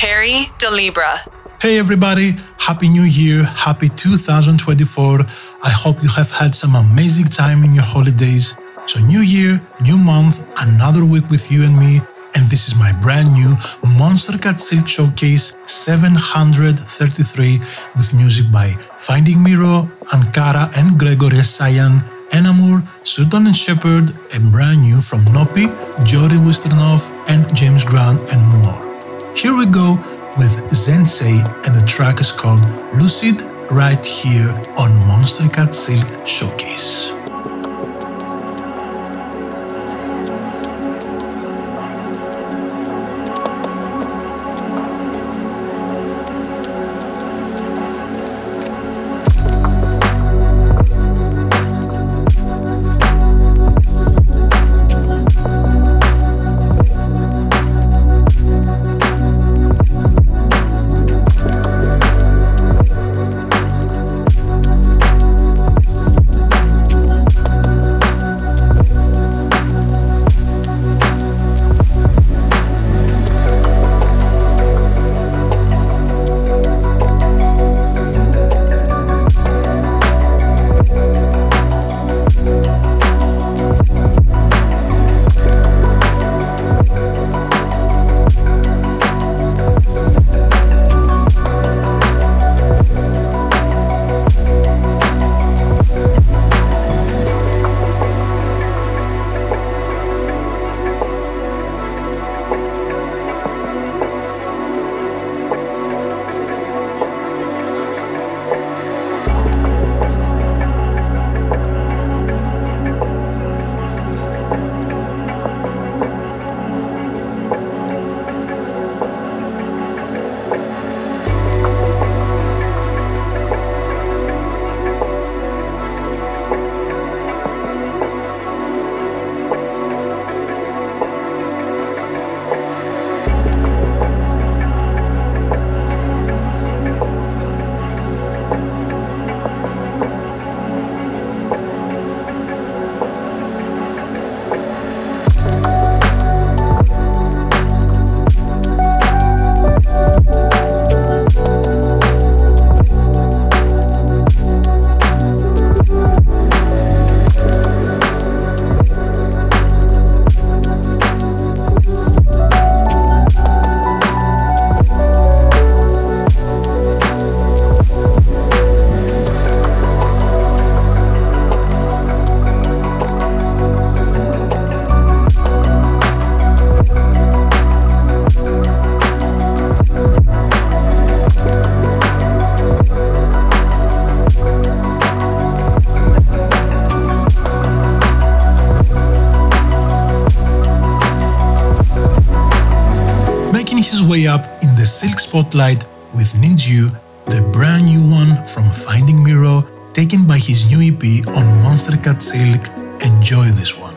Terry Da Libra. Hey everybody, Happy New Year, Happy 2024. I hope you have had some amazing time in your holidays. So, new year, new month, another week with you and me, and this is my brand new Monstercat Silk Showcase 733 with music by Finding Mero, Angara and Gregory Esayan, Enamour, Sultan and Shepard, and brand new from Nopi, Jody Wisternoff, and James Grant, and more. Here we go with Zensei, and the track is called Lucid right here on Monstercat Silk Showcase. Spotlight with Need You, the brand new one from Finding Mero, taken by his new EP on Monstercat Silk. Enjoy this one.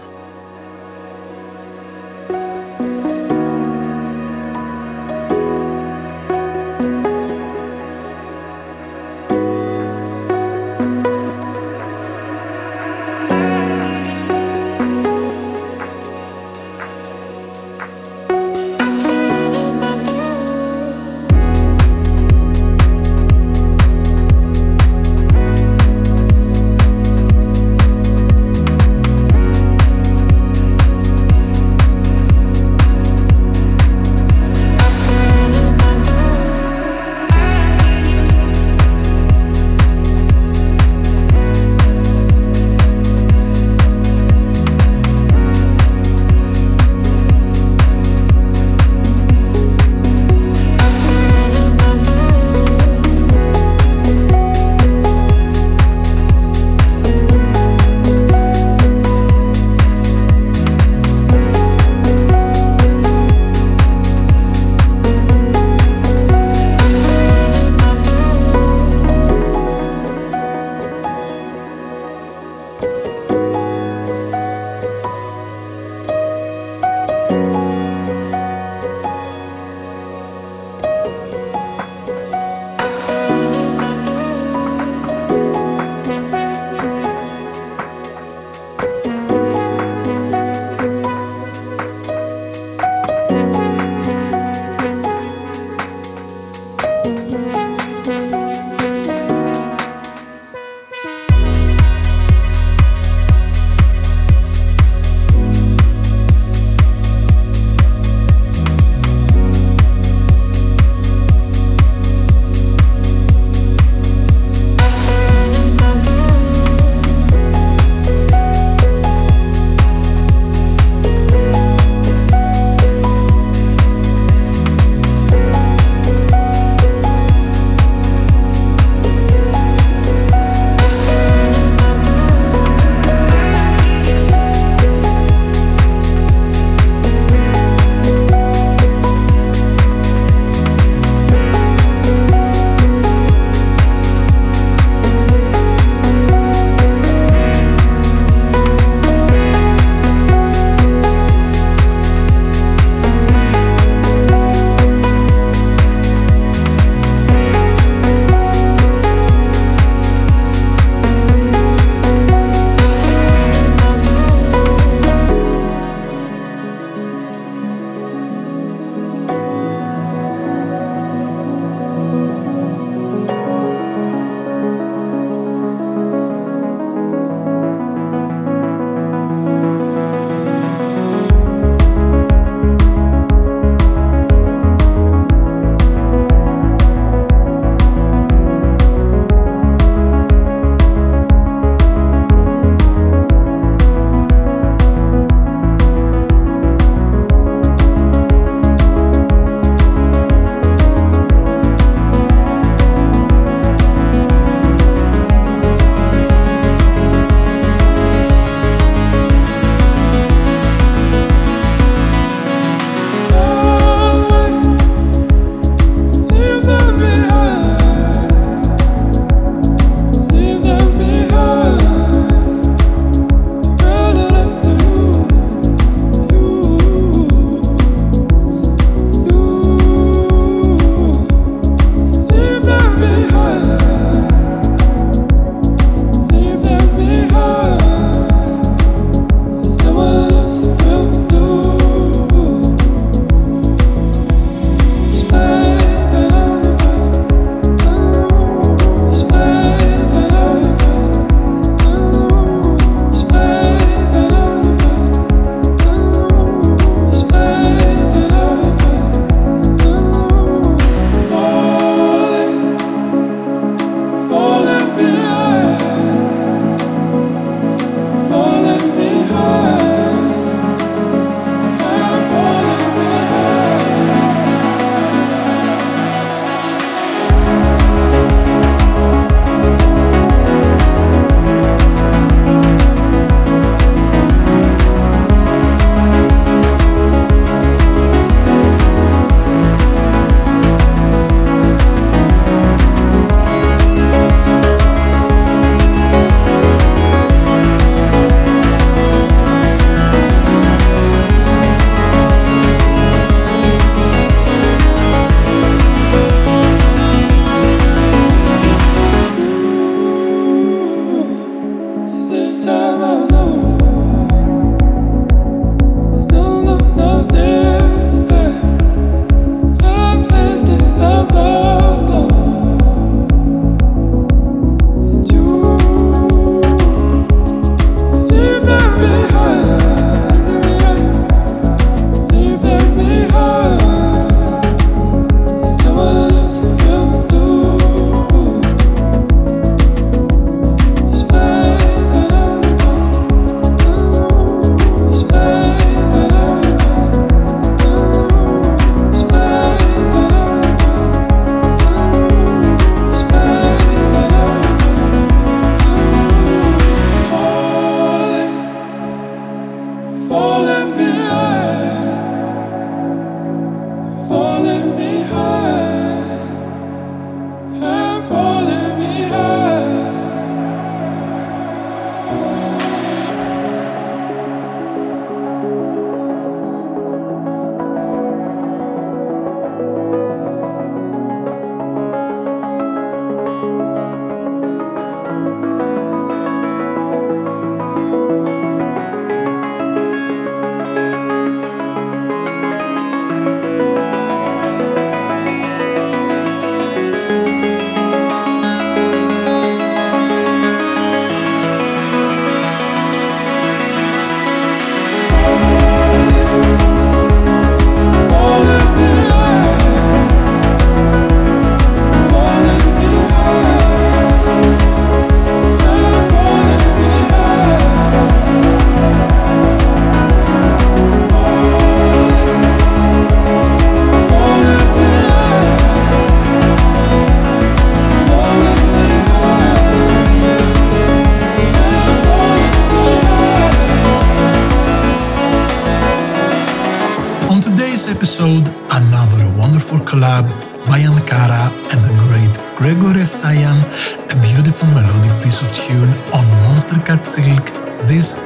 Silk.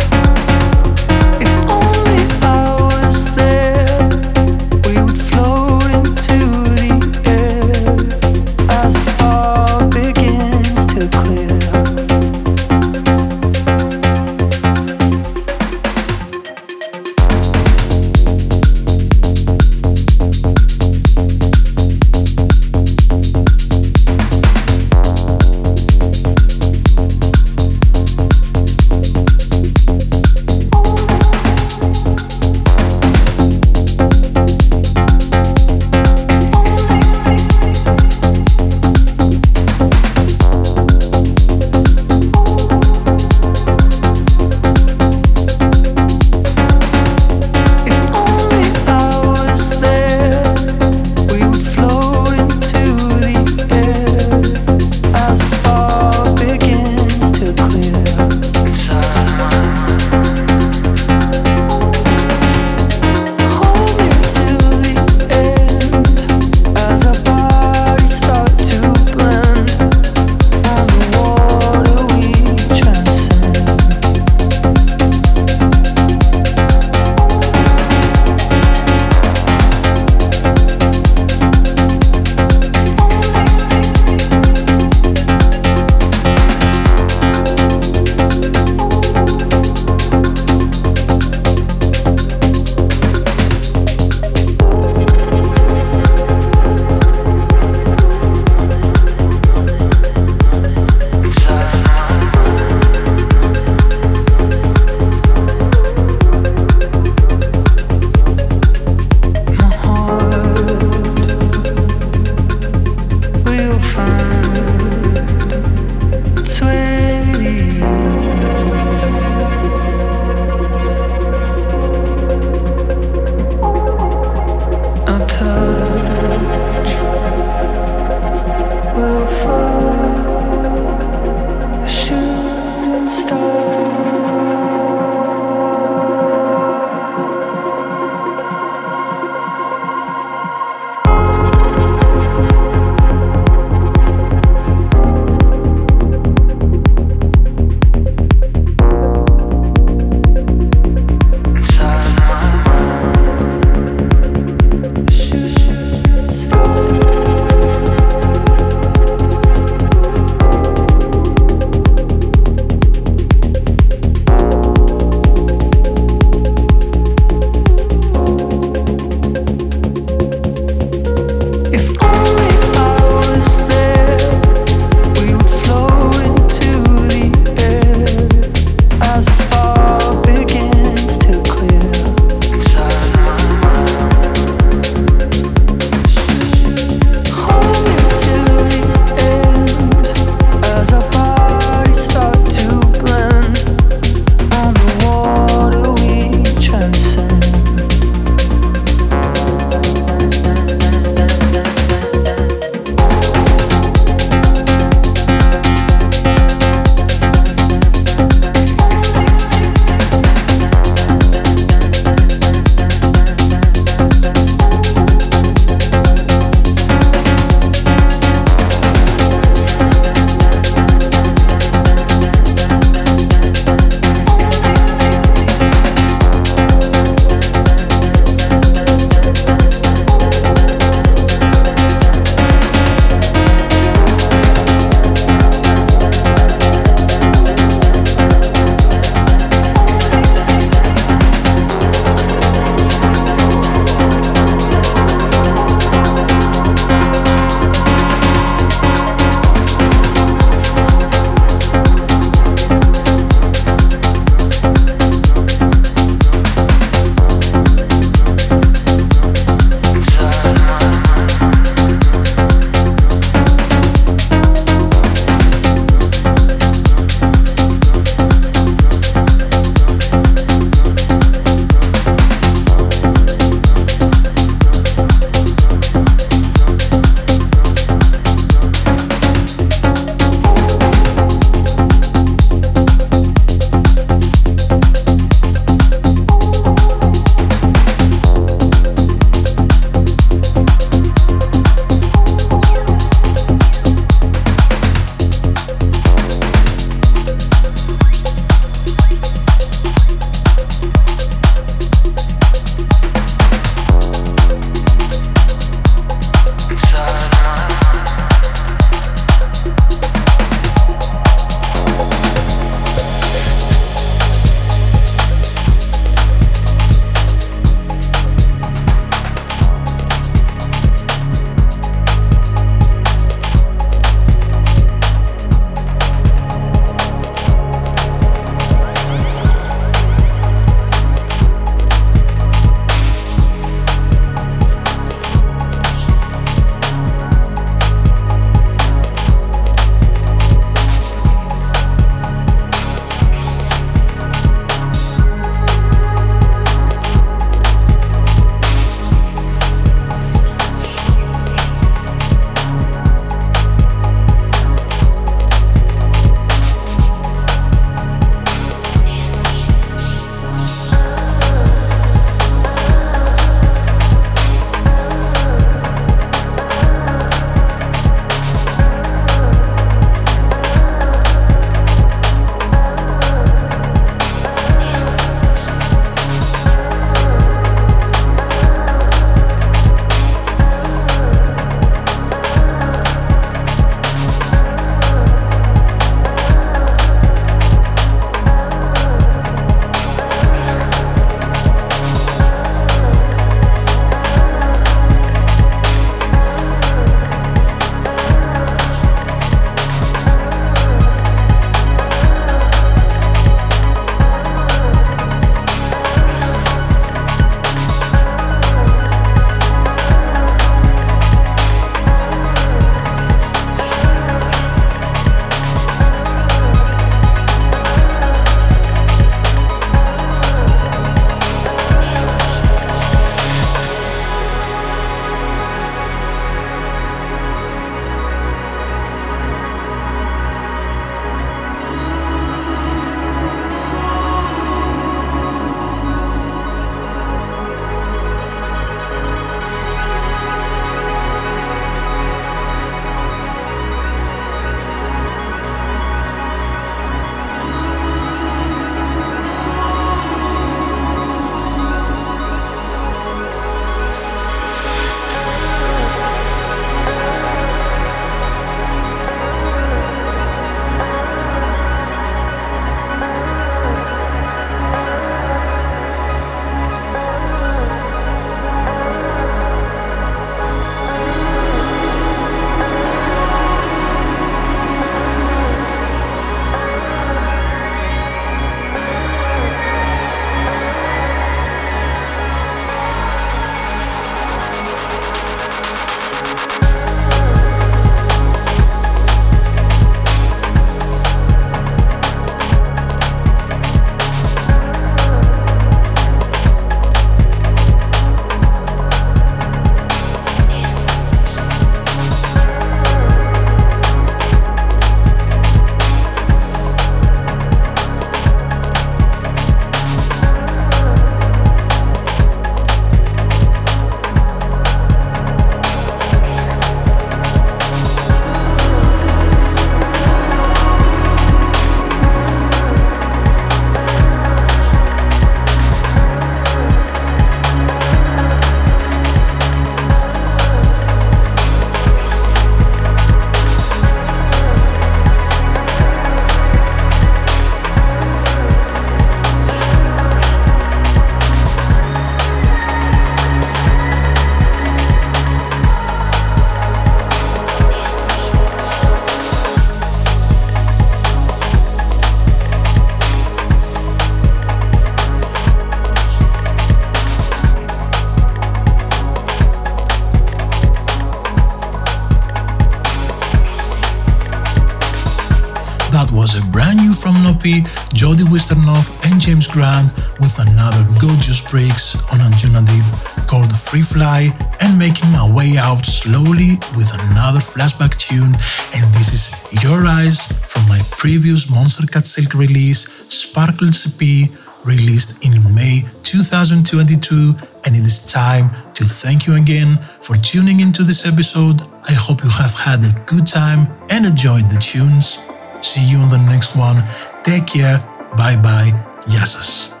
Breaks on Anjunadeep called Freefly and making my way out slowly with another flashback tune. And this is Your Eyes from my previous Monstercat Silk release, Sparkles EP, released in May 2022. And it is time to thank you again for tuning into this episode. I hope you have had a good time and enjoyed the tunes. See you on the next one. Take care. Bye bye. Yasas.